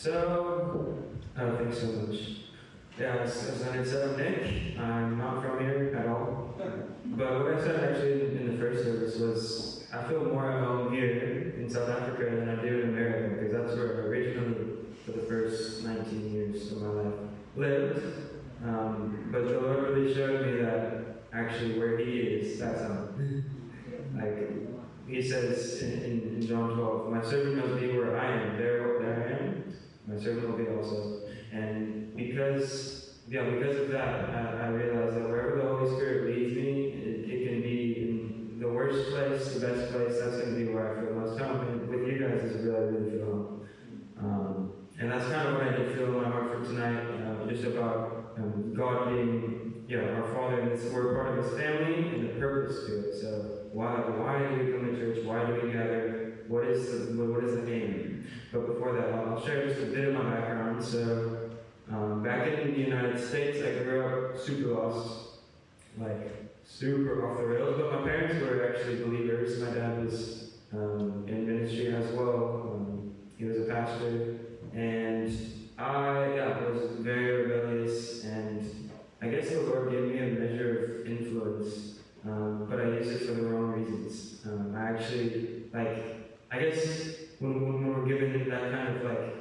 So, oh, thanks so much. Yeah, as, I said, I'm Nick. I'm not from here at all. But what I said actually in the first service was I feel more at home here in South Africa than I do in America because that's where I originally, for the first 19 years of my life, lived. Um, but the Lord really showed me that actually where He is, that's home. like He says in, in, in, John 12, "My servant must be where I am. There, there I am. My will be also." And because yeah, because of that, I, I realized that wherever the Holy Spirit leads me, it, it can be in the worst place, the best place. That's going to be where I feel most home. And with you guys, is really, really feel home. Um, and that's kind of what I did feel in my heart for tonight, uh, just about um, God being, yeah, our Father, and this, we're part of His family and the purpose to it. So why, why do we come to church? Why do we gather? What is the, what is the aim? But before that, I'll share just a bit of my background. So um, back in the United States, I grew up super lost, like super off the rails. But my parents were actually believers. My dad was um, in ministry as well. Um, he was a pastor. And I yeah, was very rebellious, and I guess the Lord gave me a measure of influence, um, but I used it for the wrong reasons. Um, I actually, like, I guess when, when we're given that kind of like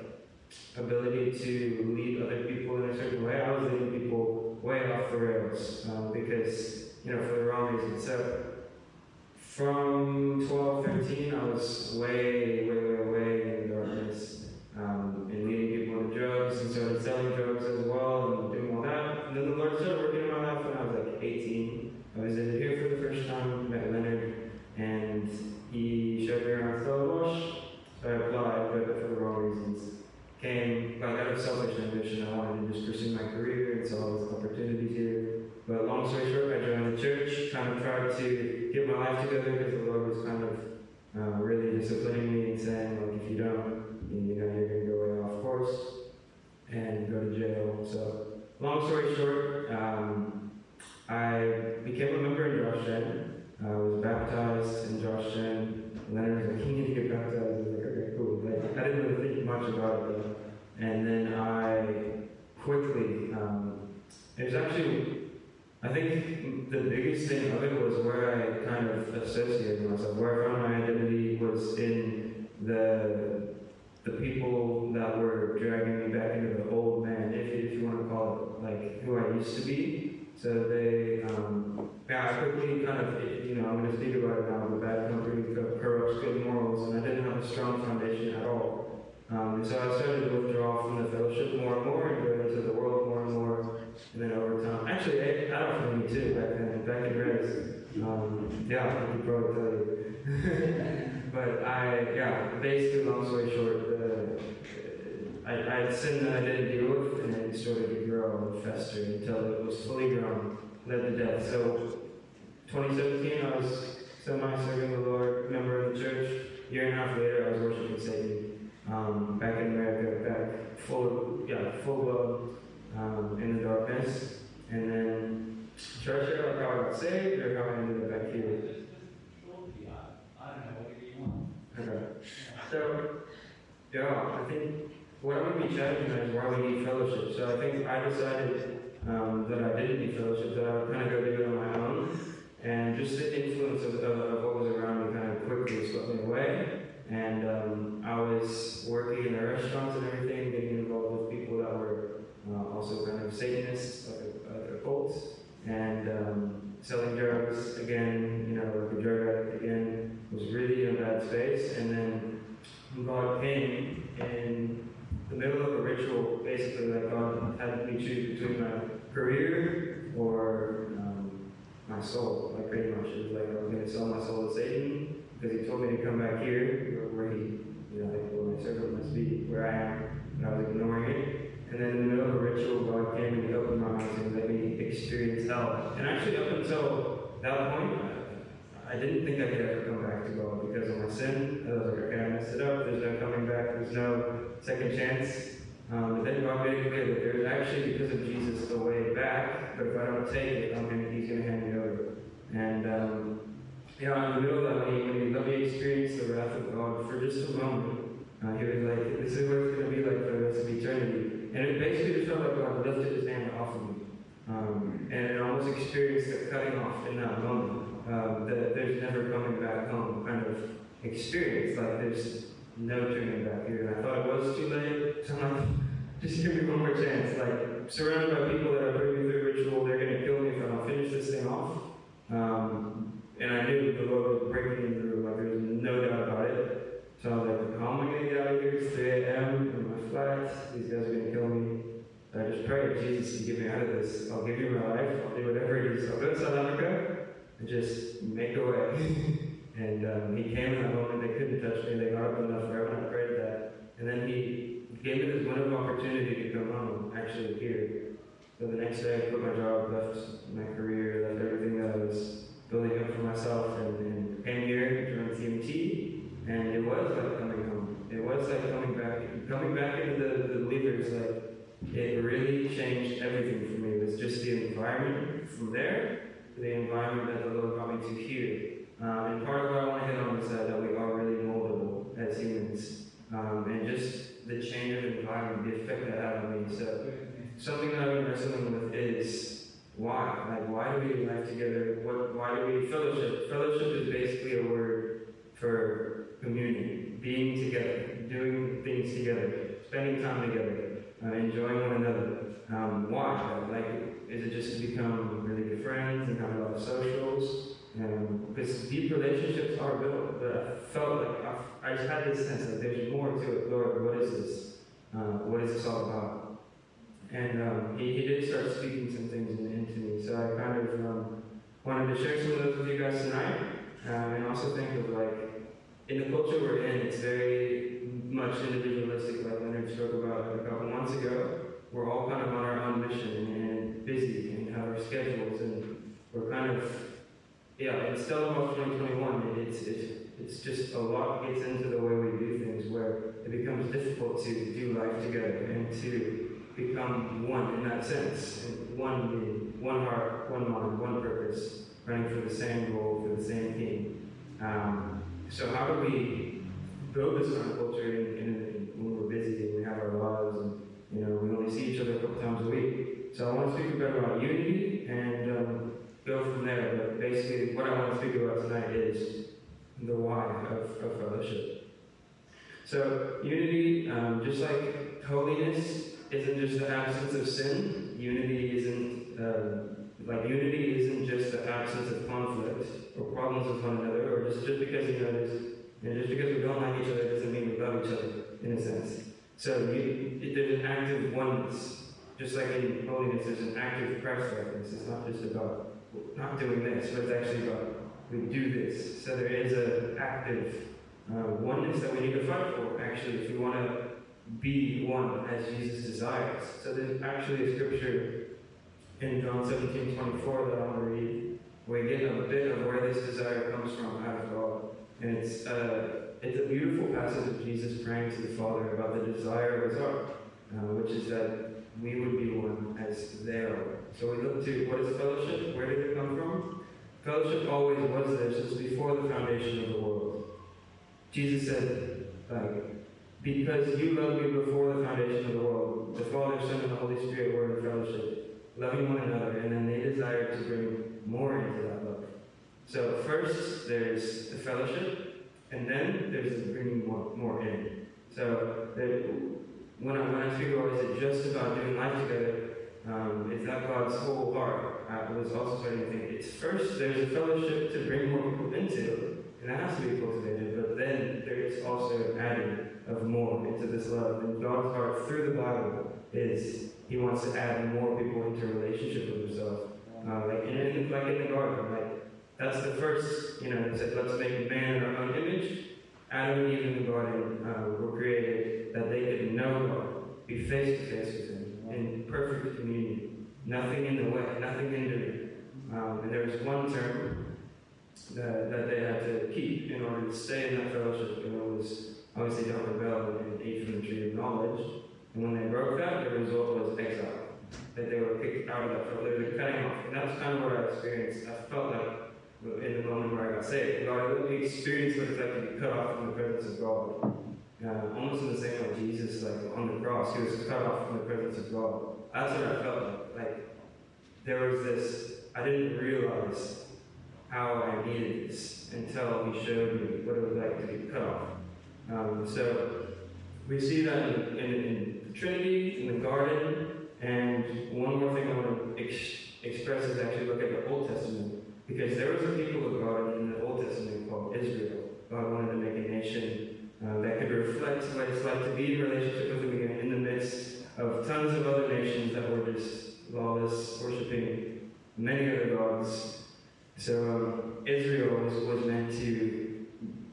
ability to lead other people in a certain way, I was leading people way off the rails um, because, you know, for the wrong reasons. So from 12, 13, I was way, way, way, way in darkness um, and leading people into drugs and started selling drugs as well and doing all that. And then the Lord started working in my life when I was like 18. I visited here for the first time, met Leonard, and he showed me around Stellenbosch. So I applied, but for the wrong reasons. Came like out of selfish ambition. I wanted to just pursue my career and saw all these opportunities here. But long story short, I joined the church, kind of tried to get my life together because the Lord was kind of uh, really disciplining me and saying, like, if you don't you know, you're going to go way off course and go to jail. So, long story short, um, I became a member in Josh Gen. I was baptized in Josh Gen. Leonard was like, you need to get baptized. I was like, okay, cool. Like, I didn't really think much about it though. And then I quickly, um, it was actually, I think the biggest thing of it was where I kind of associated myself, where I found my identity was in the the people that were dragging me back into the old man, if, if you want to call it like who I used to be. So they, um, yeah, I quickly kind of, you know, I'm going to speak about it now. The bad company corrupts good morals, and I didn't have a strong foundation at all. Um, and so I started to withdraw from the fellowship more and more and go into the world more and more. And then over time, actually, I, I don't know me too back then, back in Res. Um, yeah, could probably tell you. but I, yeah, basically, long story short, uh, I, I had sin that I didn't deal with, and it started to grow and fester until it was fully grown, led to death. So, 2017, I was semi-serving the Lord, member of the church. A year and a half later, I was worshiping Satan um, back in America, back full, yeah, full blown um, in the darkness. And then, should I share like how I got saved or how I ended up back here? Okay. So, yeah, I think what I'm going to be challenging is why we need fellowship. So I think I decided um, that I didn't need fellowship, that I would kind of go do it on my own. And just the influence of, of, of what was around me kind of quickly swept me away. And um, I was working in the restaurants and everything, getting involved with people that were uh, also kind of Satanists, like cults, and um, selling drugs again, you know, like a drug addict again was really in a bad space. And then God came in the middle of a ritual, basically, like God had me choose between my career or um, my soul, like pretty much. It was like I was going to sell my soul to Satan because he told me to come back here where he, you know, like where my servant must be, where I am, and I was ignoring it. And then in the middle of a ritual, God came and he opened my eyes and let me experience hell. And actually, up until that point, I didn't think I could ever come back to God because of my sin. I was like, okay, I messed it up. There's no coming back. There's no second chance. Um, but then God made it clear that there's actually, because of Jesus, a way back. But if I don't take it, I'm gonna, He's going to hand me over. And, um, you know, the middle of that, he let me experience the wrath of God for just a moment, uh, He was like, this is what it's going to be like for the rest of eternity. And it basically just felt like God lifted his hand off of me. Um, and I almost experienced a cutting off in that moment. Um, that there's never coming back home kind of experience. Like there's no turning back here. And I thought it was too late. So I'm like, just give me one more chance. Like surrounded by people that are putting me through ritual, they're gonna kill me if I don't finish this thing off. Um, and I knew the Lord was breaking through. Like there was no doubt about it. So I was like, how am I gonna get out of here? It's 3 a.m. in my flat. These guys are gonna kill me. I just prayed, Jesus, you get me out of this. I'll give you my life. I'll do whatever it is. I'll go to South Africa and just make a way. and um, he came in that moment. They couldn't touch me. They got up enough for everyone. I prayed that. And then he gave me this wonderful opportunity to come home, actually here. So the next day, I quit my job, left my career, left everything that I was building up for myself, and, and came here, joined CMT, And it was like coming home. It was like coming back, coming back into the, the believers, like, it really changed everything for me. It was just the environment from there the environment that the Lord brought me to here. Um, and part of what I want to hit on is that, that we are really moldable as humans. Um, and just the change of environment, the effect that had on me. So, something that I've been wrestling with is why? Do we do life together? What, why do we fellowship? Fellowship is basically a word for communion, being together, doing things together, spending time together uh, enjoying one another. Um, why? Like, is it just to become really good friends and have a lot of socials? Um, because deep relationships are built, but I felt like I, I just had this sense that there's more to it. Lord, what is this? Uh, what is this all about? And um, he, he did start speaking some things in, into me, so I kind of um, wanted to share some of those with you guys tonight, um, and also think of like in the culture we're in, it's very much individualistic, like Leonard spoke about a couple months ago. We're all kind of on our own mission and, and busy and have our schedules, and we're kind of, yeah, it's still about 2021. It's, it's, it's just a lot gets into the way we do things where it becomes difficult to do life together and to become one in that sense. One one heart, one mind, one purpose, running for the same goal, for the same team. Um, so how do we build this kind of culture in, in, when we're busy and we have our lives and you know we only see each other a couple times a week? So I want to speak a bit about unity and um, from there. But basically, what I want to speak about tonight is the why of, of fellowship. So unity, um, just like holiness, isn't just the absence of sin. Unity isn't um, like unity isn't just the absence of conflict or problems with one another, or just just because you know there's and just because we don't like each other doesn't mean we love each other in a sense. So you, it, there's an active oneness, just like in holiness, there's an active Christ likeness. It's not just about not doing this, but it's actually about we do this. So there is an active uh, oneness that we need to fight for. Actually, if we want to be one as Jesus desires. So there's actually a scripture in John 17, 24 that I want to read, where we get a bit of where this desire comes from out of God. And it's, uh, it's a beautiful passage of Jesus praying to the Father about the desire of his heart, uh, which is that we would be one as they are. So we look to what is fellowship? Where did it come from? Fellowship always was there since before the foundation of the world. Jesus said, like, because you loved me before the foundation of the world, the Father, Son, and the Holy Spirit were in fellowship, loving one another, and then they desired to bring more into that love. So first there's the fellowship, and then there's the bringing more, more in. So when I, when I speak about is it just about doing life together, um, is that God's whole heart? I was also starting to think it's first there's a fellowship to bring more people into, and that has to be cultivated, but then there is also an adding of more into this love. And God's heart through the Bible is He wants to add more people into relationship with Himself. Uh, like in, like in the garden, like that's the first, you know, it said, let's make man our own image. Adam and Eve in the garden uh, were created that they could know God, be face to face with Him, in perfect communion. Nothing in the way, nothing in hindering. Um, and there was one term that, that they had to keep in order to stay in that fellowship, and it was obviously don't rebel and eat from the tree of knowledge. And when they broke that, the result was exile. That they were kicked out of that fellowship, they were cutting off. And that's kind of what I experienced. I felt like in the moment where I got saved. God, I experienced what it's like to be cut off from the presence of God. Uh, almost in the same way Jesus, like on the cross, he was cut off from the presence of God. that's what I felt like. Like there was this. I didn't realize how I needed this until he showed me what it was like to be cut off. Um, so we see that in, in, in, the Trinity, in the garden, and one more thing I want to ex- express is actually look at the Old Testament. Because there was a people of God in the Old Testament called Israel. God wanted to make a nation uh, that could reflect what it's like to be in relationship with Him again in the midst of tons of other nations that were just lawless, worshiping many other gods. So um, Israel was, meant to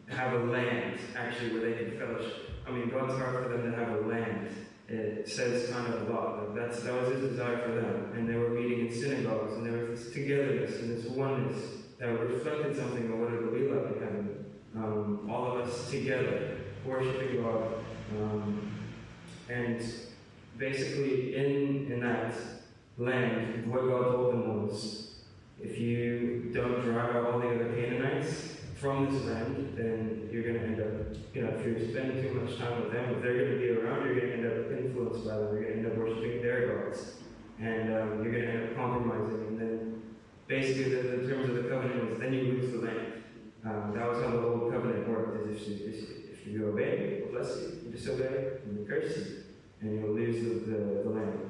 have a land, actually, where they could fellowship. I mean, God's heart for them to have a land. It says kind of a lot. That's, that was his desire for them. And they were meeting in synagogues, and there was this togetherness and this oneness that reflected something of what it would be like in heaven. Um, all of us together, worshiping God. Um, and basically, in, in that land, what God told them was if you don't drive out all the other Canaanites, from this land, then you're going to end up, you know, if you spend too much time with them, if they're going to be around, you're going to end up influenced by them. You're going to end up worshiping their gods. And um, you're going to end up compromising. And then basically, the, the terms of the covenant then you lose the land. Um, that was how the old covenant worked, is if you, if you obey, will bless you. You disobey, and you curse you. And you'll lose the, the, the land.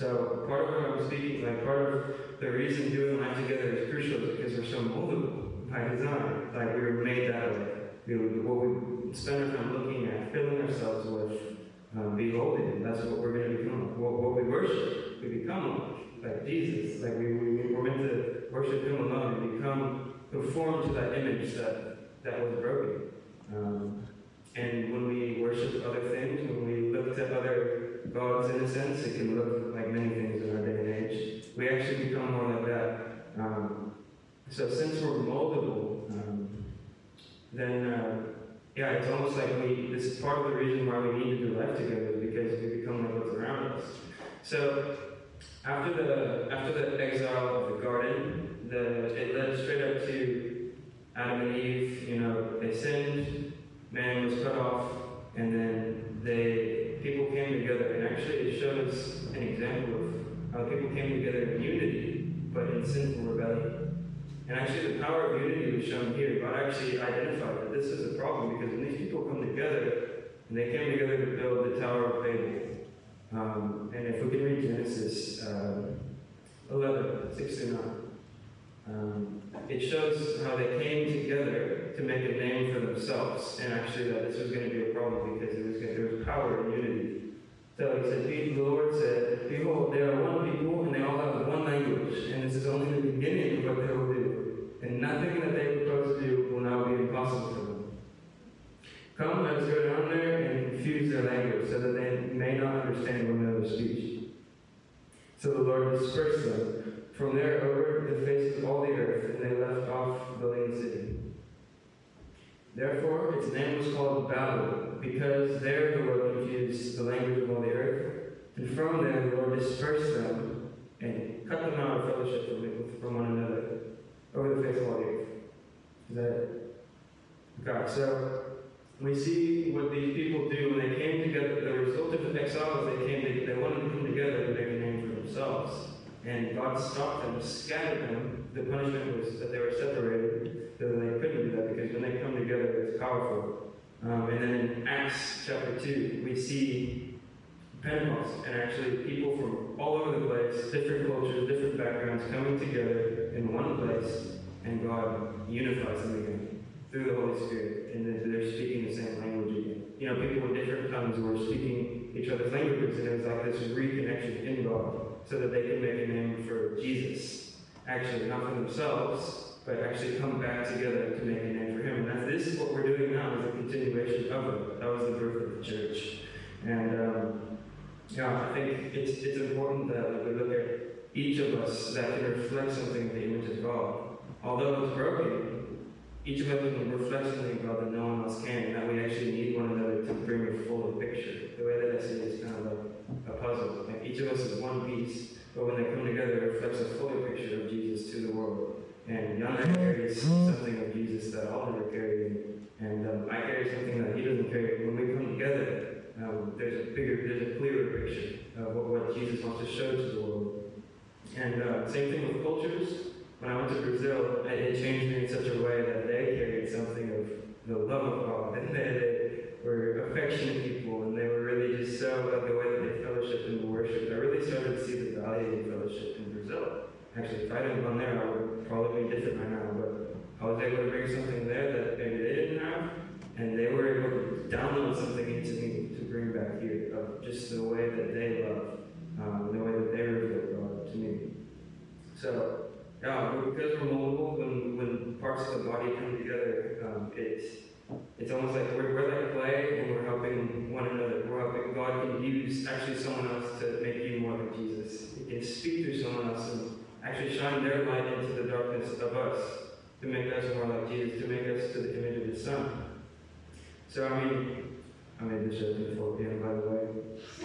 So part of what I'm speaking, like part of the reason doing life together is crucial is because we're so moldable by design. Like we were made that way. We, what we spend our time looking at, filling ourselves with, um, beholding. That's what we're going to become. What, what we worship, we become like, Jesus. Like we, we, we're meant to worship Him alone and become conformed to that image that, that was broken. Um, and when we worship other things, when we look to other gods in a sense, it can look like many things in our day and age. We actually become more like that. Um, so since we're moldable, um, then uh, yeah, it's almost like we. This is part of the reason why we need to do life together because we become like what's around us. So after the after the exile of the garden, the it led straight up to Adam and Eve. You know, they sinned, man was cut off, and then they people came together. And actually, it showed us an example of how people came together in unity, but in sinful rebellion. And actually, the power of unity was shown here. God actually identified that this is a problem because when these people come together, and they came together to build the Tower of Babel. Um, and if we can read Genesis uh, 11, 6 to 9, um, it shows how they came together to make a name for themselves, and actually that this was going to be a problem because it was going, there was power in unity. So he said, the Lord said, Behold, they are one people, and they all have one language, and this is only the beginning of what they will do and nothing that they propose to do will now be impossible for them. Come, let's go down there and confuse their language so that they may not understand one another's speech. So the Lord dispersed them from there over the face of all the earth, and they left off building the city. Therefore, its name was called Babel, because there the Lord confused the language of all the earth. And from them the Lord dispersed them and cut them out of fellowship from, one another over the face of all the earth. Is that it? So we see what these people do when they came together. The result of the exile is they came together, they wanted to come together to make a name for themselves. And God stopped them, scattered them. The punishment was that they were separated, so they couldn't do that because when they come together, it's powerful. Um, and then in Acts chapter 2, we see Pentecost, and actually people from all over the place, different cultures, different backgrounds, coming together in one place, and God unifies them again through the Holy Spirit, and then they're speaking the same language again. You know, people with different tongues were speaking each other's languages, and it was like this reconnection in God, so that they could make a name for Jesus. Actually, not for themselves, but actually come back together to make a name for Him. And this is what we're doing now, is a continuation of it. That was the birth of the church. And um, yeah, I think it's, it's important that we look at each of us that can reflect something in the image of God. Although it's broken, each of us can reflect something in God that no one else can, and that we actually need one another to bring a fuller picture. The way that I see it is kind of like a puzzle. Like each of us is one piece, but when they come together, it reflects a fuller picture of Jesus to the world. And Yana carries something of Jesus that all of us carry. And um, I carry something that he doesn't carry. When we come together, um, there's a bigger, there's a clearer picture of what, what Jesus wants to show to the world. And uh, same thing with cultures. When I went to Brazil, it changed me in such a way that they carried something of the love of God. And they, they were affectionate people, and they were really just so, about the way that they fellowshiped and worshiped. I really started to see the value Actually, if I didn't gone there, I would probably be different right now, but I was able to bring something there that maybe they didn't have, and they were able to download something into me to bring back here of just the way that they love, um, the way that they reveal God to me. So, yeah, because we're moldable, when, when parts of the body come together, um, it's it's almost like we're, we're like clay and we're helping one another. We're helping God can use actually someone else to make you more like Jesus. He can speak through someone else actually shine their light into the darkness of us to make us more like Jesus, to make us to the image of His Son. So I mean, I made this joke in 4 p.m. by the way,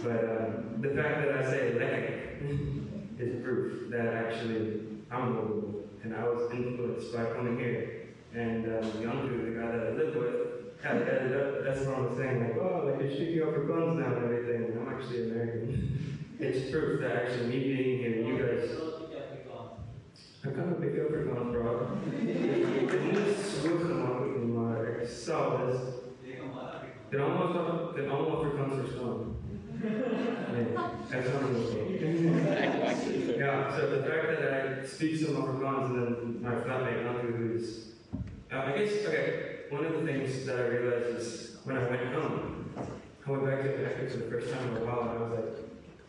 but um, the fact that I say leg is proof that actually I'm moldable and I was influenced by coming here. And um, Younger, the guy that I live with, had headed up. That's what I'm saying. Like, oh, like you're speaking over guns now and everything. And I'm actually American. it's proof that actually me being here, you guys. I kan een beetje overgaan praten. Ik ben niet zo gemakkelijk, maar ik zou dus. Den allemaal, den allemaal Afrikaans verstaan. Nee, het niet. Yeah, so the fact that I speak some Afrikaans and then my flatmate Andrew, who's, uh, I guess, okay, one of the things that I realized is when I went home, I went back to Africa for the first time in a while, and I was like,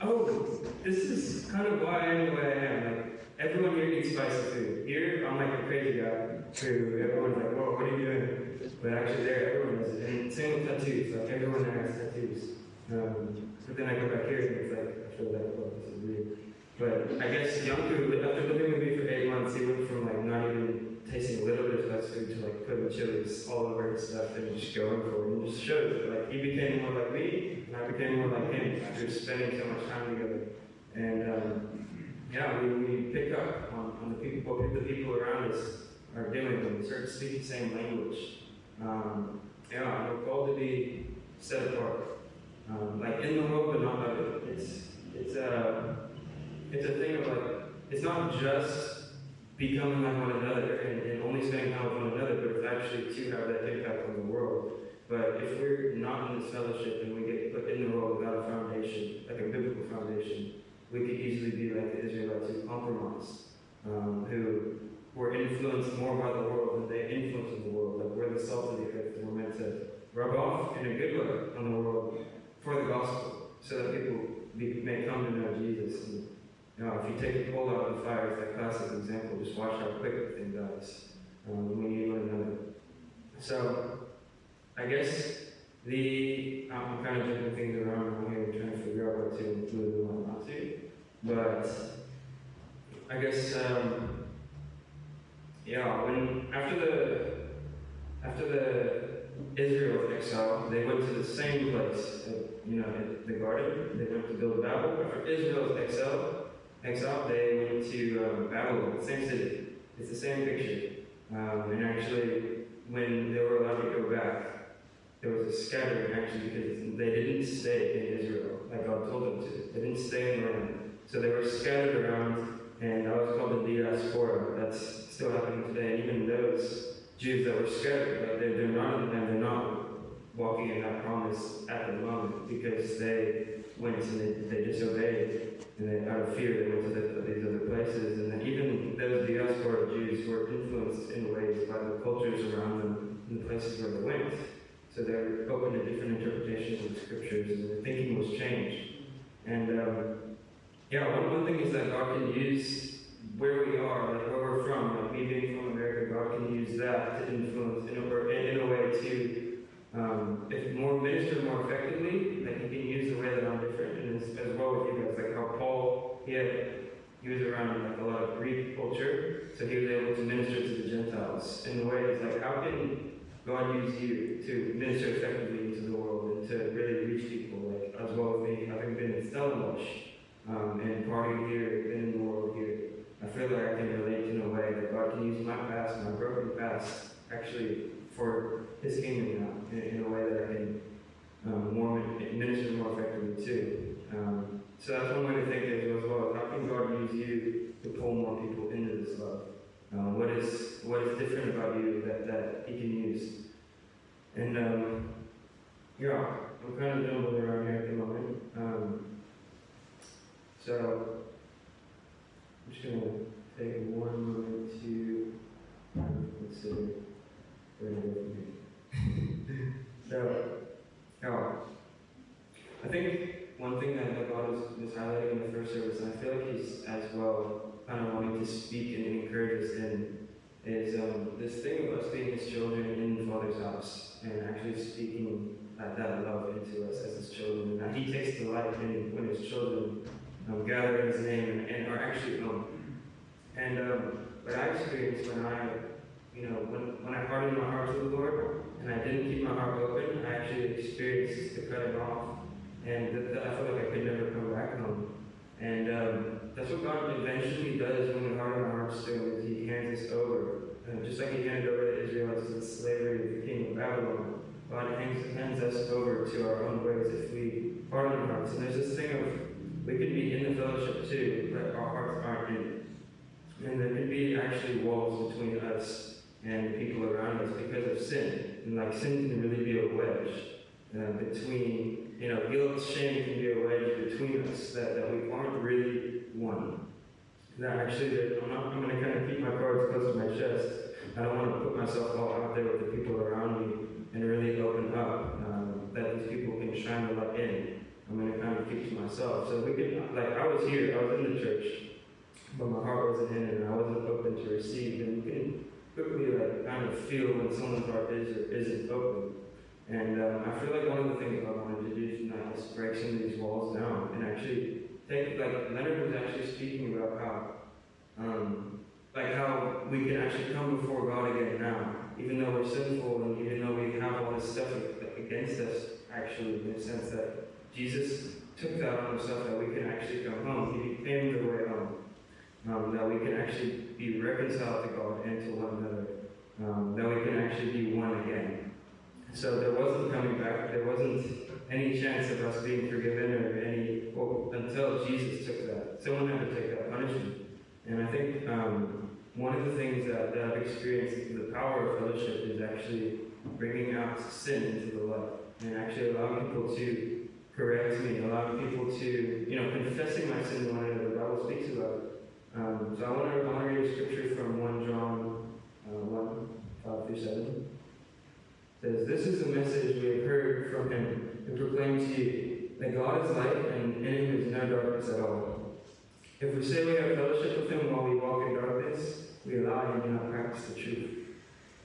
oh, this is kind of why I am the way I am. Like, everyone here eats spicy food. Here, I'm like a crazy guy who everyone's like, whoa, what are you doing? But actually, there, everyone is. And same with tattoos. Like, everyone has tattoos. Um, but then I go back here and it's like, I feel like, well, this is weird. But I guess young Yanku, after living with me for eight months, he went from like not even tasting a little bit of fast food to like putting chilies all over his stuff and just going for it. And just shows that like he became more like me and I became more like him after spending so much time together. And um, yeah, we, we pick up on, on the people, what the people around us are doing and we start to speak the same language. Um, yeah, we're called to be set apart. Um, like in the world, but not it. It's it's a it's a thing of like it's not just becoming like one another and, and only spending time with one another, but it's actually to have that impact on the world. But if we're not in this fellowship and we get put in the world without a foundation, like a biblical foundation, we could easily be like the Israelites who compromised, um, who were influenced more by the world than they influenced the world. Like we're the salt of the earth and we're meant to rub off in a good way on the world for the gospel, so that people be, may come to know Jesus. And, you know, if you take a coal out of the fire, it's that classic example. Just watch how quick the thing dies. Um, we need one another. So, I guess the I'm kind of jumping things around here, trying to figure out what to include and what not to. But I guess um, yeah, when after the after the Israel exile, they went to the same place, you know, the garden. They went to build Babel. After Israel's exile, exile, they went to um, Babylon, the same city. It's the same picture. Um, and actually, when they were allowed to go back, there was a scattering actually because they didn't stay in Israel like God told them to. They didn't stay in the land. So they were scattered around, and that was called the diaspora. That's still happening today. And even those Jews that were scattered, like they're, they're not in the land, they're not walking in that promise at the moment because they went and they, they disobeyed. And they, out of fear, they went to the, these other places. And then even those diaspora Jews were influenced in ways by the cultures around them in the places where they went. So they're open to different interpretations of the scriptures, and their thinking was changed. And um, yeah, one, one thing is that God can use where we are, like where we're from, like me being from America, God can use that to influence in a, in a way to um, if more minister more effectively, like he can use the way that I'm different, and as, as well with you guys, like how Paul he had he was around like a lot of Greek culture, so he was able to minister to the Gentiles in ways like how can God use you to minister effectively into the world and to really reach people, like as well as me having been in Stellenbosch um, and partying here been in the world here. I feel like I can relate in a way that God can use my past, my broken past, actually for His kingdom now, in, in a way that I can um, more minister more effectively too. Um, so that's one way to think of it as well. How can God use you to pull more people into this love? Uh, what is what is different about you that, that He can use? And um, yeah, I'm kind of jumbling around here at the moment. Um, so I'm just gonna take one moment to consider where to go from here. so, yeah, I think one thing that, God was, was highlighting in the first service, and I feel like He's as well to speak and encourage us in, is um, this thing of us being His children in the Father's house, and actually speaking that, that love into us as His children, and He takes delight in when His children um, gather in His name and, and are actually home. And um, what I experienced when I, you know, when, when I hardened my heart to the Lord, and I didn't keep my heart open, I actually experienced the cutting off and th- th- I felt like I could never come back home. And um, that's what God eventually does when we harden our hearts to Him, He hands us over. Uh, just like He handed over the Israelites the slavery of the king of Babylon, God hands, hands us over to our own ways if we harden our hearts. And there's this thing of we could be in the fellowship too, but our hearts aren't in. And there could be actually walls between us and the people around us because of sin. And like sin can really be a wedge uh, between, you know, guilt, shame can be a wedge between us that, that we aren't really one. That actually, I'm, not, I'm going to kind of keep my cards close to my chest. I don't want to put myself all out there with the people around me and really open up um, that these people can shine the light in. I'm going to kind of keep to myself. So we could, like, I was here, I was in the church, but my heart wasn't in it, and I wasn't open to receive. And you can quickly, like, kind of feel when someone's heart is or isn't open. And um, I feel like one of the things I wanted to do tonight is break some of these walls down and actually take, like, Leonard was actually speaking about how, um, like, how we can actually come before God again now, even though we're sinful and even though we have all this stuff against us, actually, in the sense that Jesus took that on himself that we can actually come home. He became the way home. Um, that we can actually be reconciled to God and to one another. Um, that we can actually be one again. So there wasn't coming back. There wasn't any chance of us being forgiven or any well, until Jesus took that. Someone had to take that punishment. And I think um, one of the things that, that I've experienced the power of fellowship is actually bringing out sin into the light and actually allowing people to correct me, allowing people to, you know, confessing my sin to one another. The Bible speaks about. Um, so I want to, I want to read a scripture from 1 John uh, 1, 5 through 7 says, This is the message we have heard from him and proclaim to you, that God is light and in him is no darkness at all. If we say we have fellowship with him while we walk in darkness, we lie and do not practice the truth.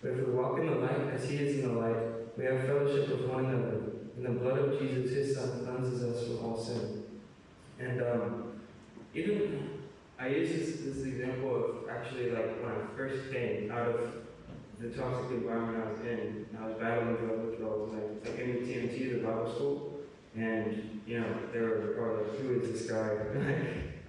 But if we walk in the light as he is in the light, we have fellowship with one another, and the blood of Jesus, his son, cleanses us from all sin. And um, even I use this, this example of actually like when I first came out of the toxic environment I was in, I was battling drug withdrawals, I came to TMT, the Bible school, and, you know, they were probably like, who is this guy?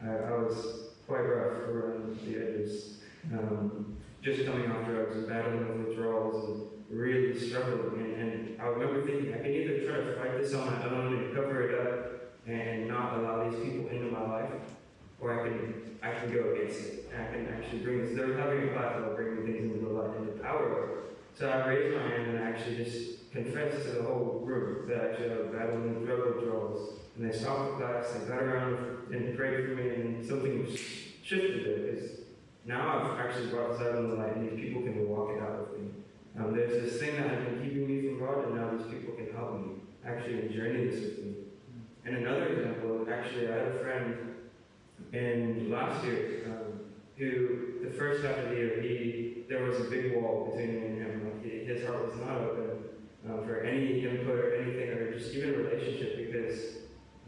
I, I was quite rough around the edges, um, just coming off drugs and battling with withdrawals and really struggling. And, and I remember thinking, I can either try to fight this on my own and cover it up and not allow these people or I can can go against it. And I can actually bring this. They're having a class about bringing things into the light the power. So I raised my hand and I actually just confessed to the whole group that actually I was battling with drug withdrawals. And they stopped the class, they got around and prayed for me, and something was shifted there because now I've actually brought this out in the light, and these people can walk it out with me. Um, there's this thing that has been keeping me from God, and now these people can help me actually journey this with me. And another example, actually, I had a friend in last year um, who, the first half of the year, he there was a big wall between me and him. Like he, his heart was not open um, for any input or anything, or just even a relationship, because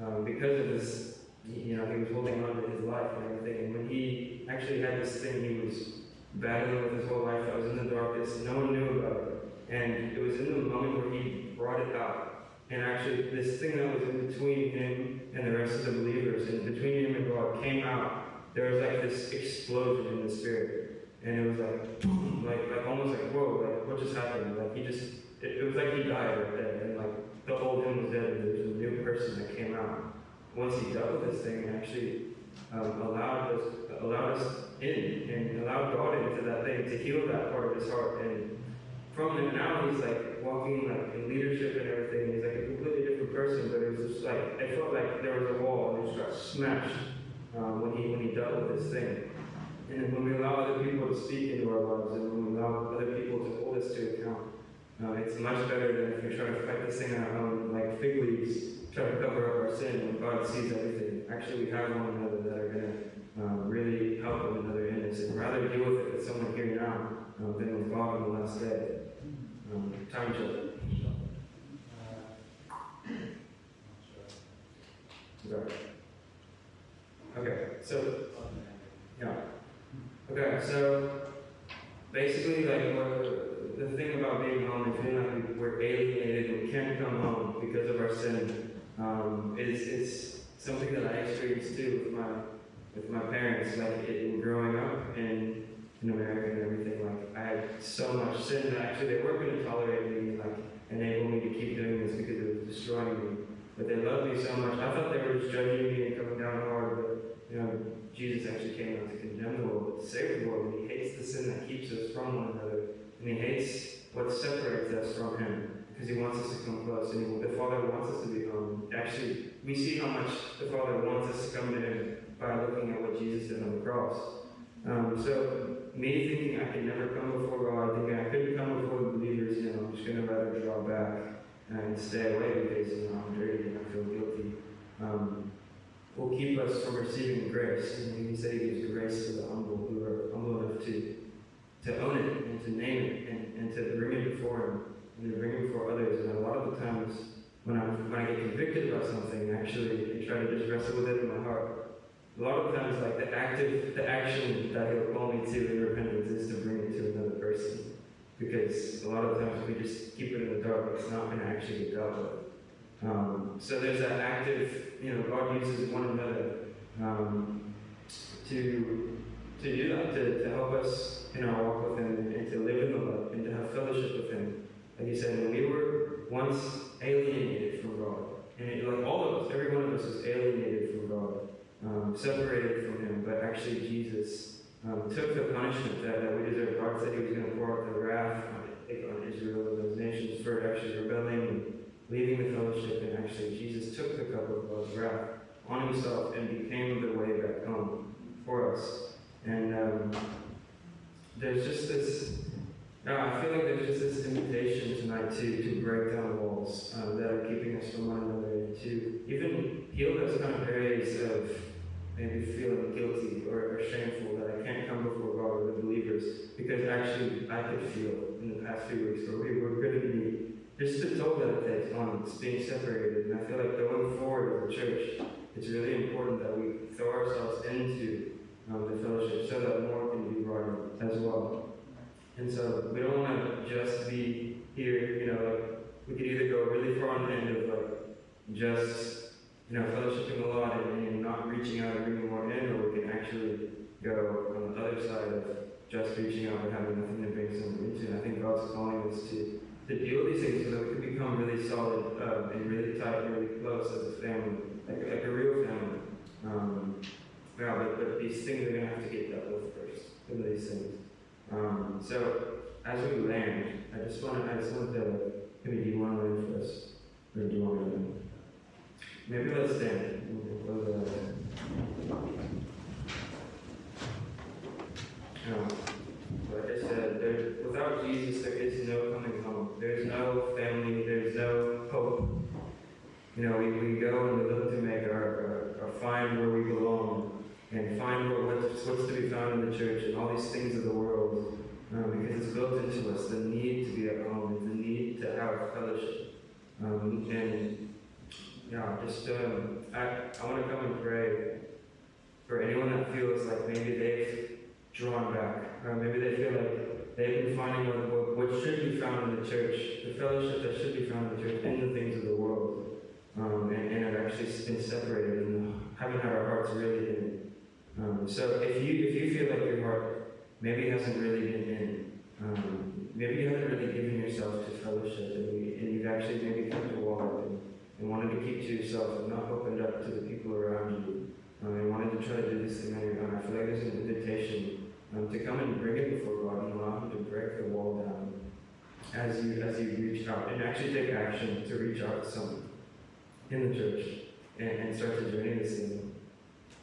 um, because of this, you know, he was holding on to his life and everything. And when he actually had this thing, he was battling with his whole life. I was in the darkness. No one knew about it, and it was in the moment where he brought it out. And actually, this thing that was in between him and the rest of the believers, and between him and God, came out. There was like this explosion in the spirit, and it was like, boom, like, like almost like, whoa, like what just happened? Like he just, it, it was like he died right there, and like the old him was dead, and there was a new person that came out. Once he dealt with this thing, actually um, allowed us, allowed us in, and allowed God into that thing to heal that part of his heart, and from him now he's like walking like in leadership and everything. He's like a completely different person, but it was just like I felt like there was a wall and it just got smashed um, when he when he dealt with this thing. And then when we allow other people to speak into our lives and when we allow other people to hold us to account, uh, it's much better than if we try to fight this thing on our own, like fig leaves, try to cover up our sin when God sees everything. Actually, we have one another that are going to um, really help one another in this and rather deal with it with someone here now um, than with God on the last day. Um, time check. Okay. So, yeah. Okay, so basically, like, the thing about being home and feeling like we're alienated and can't come home because of our sin um, is something that I experienced too with my with my parents. Like, in growing up in America and everything, like, I had so much sin that actually they weren't going to tolerate me, like, enable me to keep doing this because it was destroying me. But they loved me so much. I thought they were just judging me and coming down hard, but you know, Jesus actually came not to condemn the world, but to save the world. And he hates the sin that keeps us from one another. And he hates what separates us from him. Because he wants us to come close. And he, the Father wants us to be home. Actually, we see how much the Father wants us to come to him by looking at what Jesus did on the cross. Um, so, me thinking I could never come before God, thinking I couldn't come before the believers, you know, I'm just going to rather draw back and stay away because, you know, I'm dirty and I feel guilty. Um, will keep us from receiving grace. And he said he gives grace to the humble who are humble enough to, to own it and to name it and, and to bring it before him and to bring it before others. And a lot of the times when I, when I get convicted about something, actually I try to just wrestle with it in my heart. A lot of times, like the active, the action that he'll call me to repentance is to bring it to another person. Because a lot of times we just keep it in the dark, it's not going to actually get dealt with. Um, so there's that active, you know, God uses one another um, to to do that, to, to help us in our walk with Him and, to live in the love and to have fellowship with Him. Like He said, when we were once alienated from God, and it, like all of us, every one of us was alienated from God, um, separated from Him, but actually Jesus um, took the punishment that, that we deserve. God said He was going to pour out the wrath on, on Israel and those nations for actually rebelling and leaving the fellowship, and actually Jesus took the cup of God's wrath on himself and became the way back home for us. And um, there's just this, uh, I feel like there's just this invitation tonight to, to break down walls uh, that are keeping us from one another, to even heal those kind of areas of maybe feeling guilty or, or shameful that I can't come before God or the believers, because actually I could feel in the past few weeks where we were going to be just the toll that it takes on being separated. And I feel like going forward as a church, it's really important that we throw ourselves into um, the fellowship so that more can be brought in as well. And so we don't want to just be here, you know, like we could either go really far on the end of like just, you know, fellowshipping a lot and, and not reaching out and bringing more in, or we can actually go on the other side of just reaching out and having nothing to bring someone into. And I think God's calling us to to deal with these things so that we can become really solid um, and really tight and really close as a family, like, like a real family. Um, yeah, but, but these things are going to have to get dealt with first, some of these things. Um, so as we land, I just want to, I just want to, maybe do you want to land us? Or do you want to? Maybe stand. We'll, uh, um, like I said, there, without Jesus, there is no coming home. There's no family. There's no hope. You know, we, we go and we look to make our, our, our find where we belong and find what, what's, what's to be found in the church and all these things of the world um, because it's built into us the need to be at home the need to have fellowship. Um, and yeah, just um, I, I want to come and pray for anyone that feels like maybe they've drawn back. Or maybe they feel like they've been finding what, what, should be found in the church, the fellowship that should be found in the church, in the things of the world. Um, and, and have actually been separated and haven't had our hearts really in. Um, so if you if you feel like your heart maybe hasn't really been in, to yourself and not opened up to the people around you, um, and wanted to try to do this thing on your own. I feel like there's an invitation um, to come and bring it before God and allow Him to break the wall down as you as you reach out and actually take action to reach out to someone in the church and, and start to journey this thing.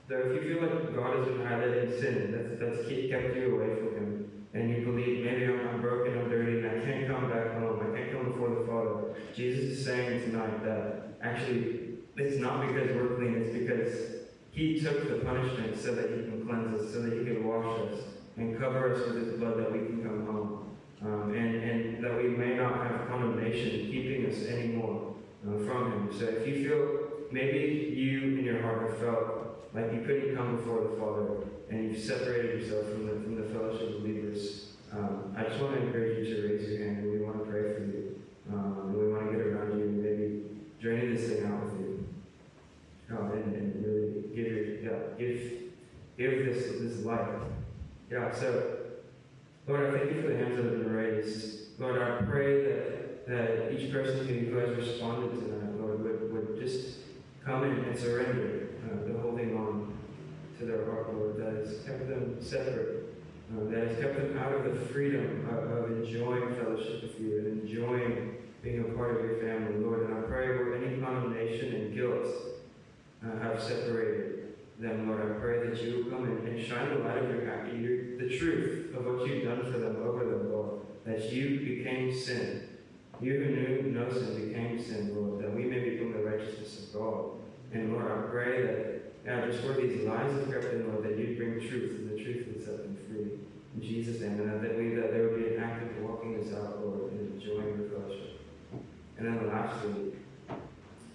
So if you feel like God has been highlighting sin that's that's kept you away from Him, and you believe maybe I'm, I'm broken, I'm dirty, and I can't come back home, I can't come before the Father. Jesus is saying tonight that actually it's not because we're clean, it's because He took the punishment so that He can cleanse us, so that He can wash us and cover us with His blood that we can come home. Um, and, and that we may not have condemnation keeping us anymore uh, from Him. So if you feel maybe you in your heart have felt like you couldn't come before the Father and you've separated yourself from the, from the fellowship of believers, um, I just want to encourage you to raise your hand and we want to pray for you. Um, and we want to get around you and maybe journey this thing out with you. Um, and, and really give your, yeah, give, give this, this life. Yeah, so Lord, I thank you for the hands that have been raised. Lord, I pray that, that each person who, has responded to that, Lord, would, would just come in and surrender uh, the holding on to their heart, Lord, that has kept them separate, uh, that has kept them out of the freedom of, of enjoying fellowship with you and enjoying being a part of your family, Lord. And I pray where any condemnation and guilt uh, have separated them, Lord, I pray that you will come in and shine the light of your, your the truth of what you've done for them over them, Lord. That you became sin. You who knew no sin became sin, Lord, that we may become the righteousness of God. And Lord, I pray that yeah, just where these lies have crept in, Lord, that you bring truth, and the truth would set them free. In Jesus' name, and that, we, that there would be an act of walking this out, Lord, and enjoying your fellowship. And then lastly,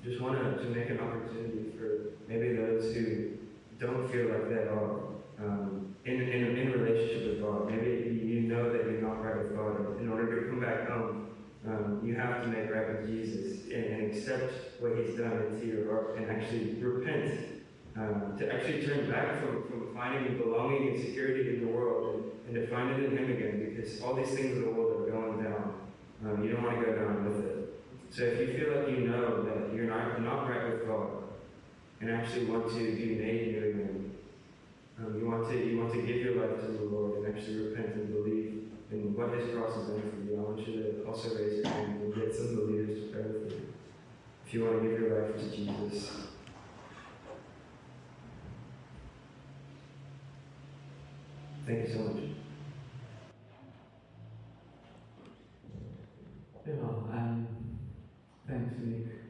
just want to, to make an opportunity for maybe those who don't feel like they are um, in, in, in relationship with God. Maybe you know that you're not right with God. In order to come back home, um, you have to make right with Jesus and, and, accept what He's done into your heart and actually repent. Um, to actually turn back from, from finding belonging and security in the world and, and to find it in Him again because all these things in the world are going down. Um, you don't want to go down with it. So if you feel like you know that you're not, not right with God, and actually want to be made new again. Um, you want to you want to give your life to the Lord and actually repent and believe in what His cross has done for you. I want you to also raise your hand and get some believers to pray with you. If you want to give your life to Jesus. Thank you so much. Yeah, um, thanks, Nick.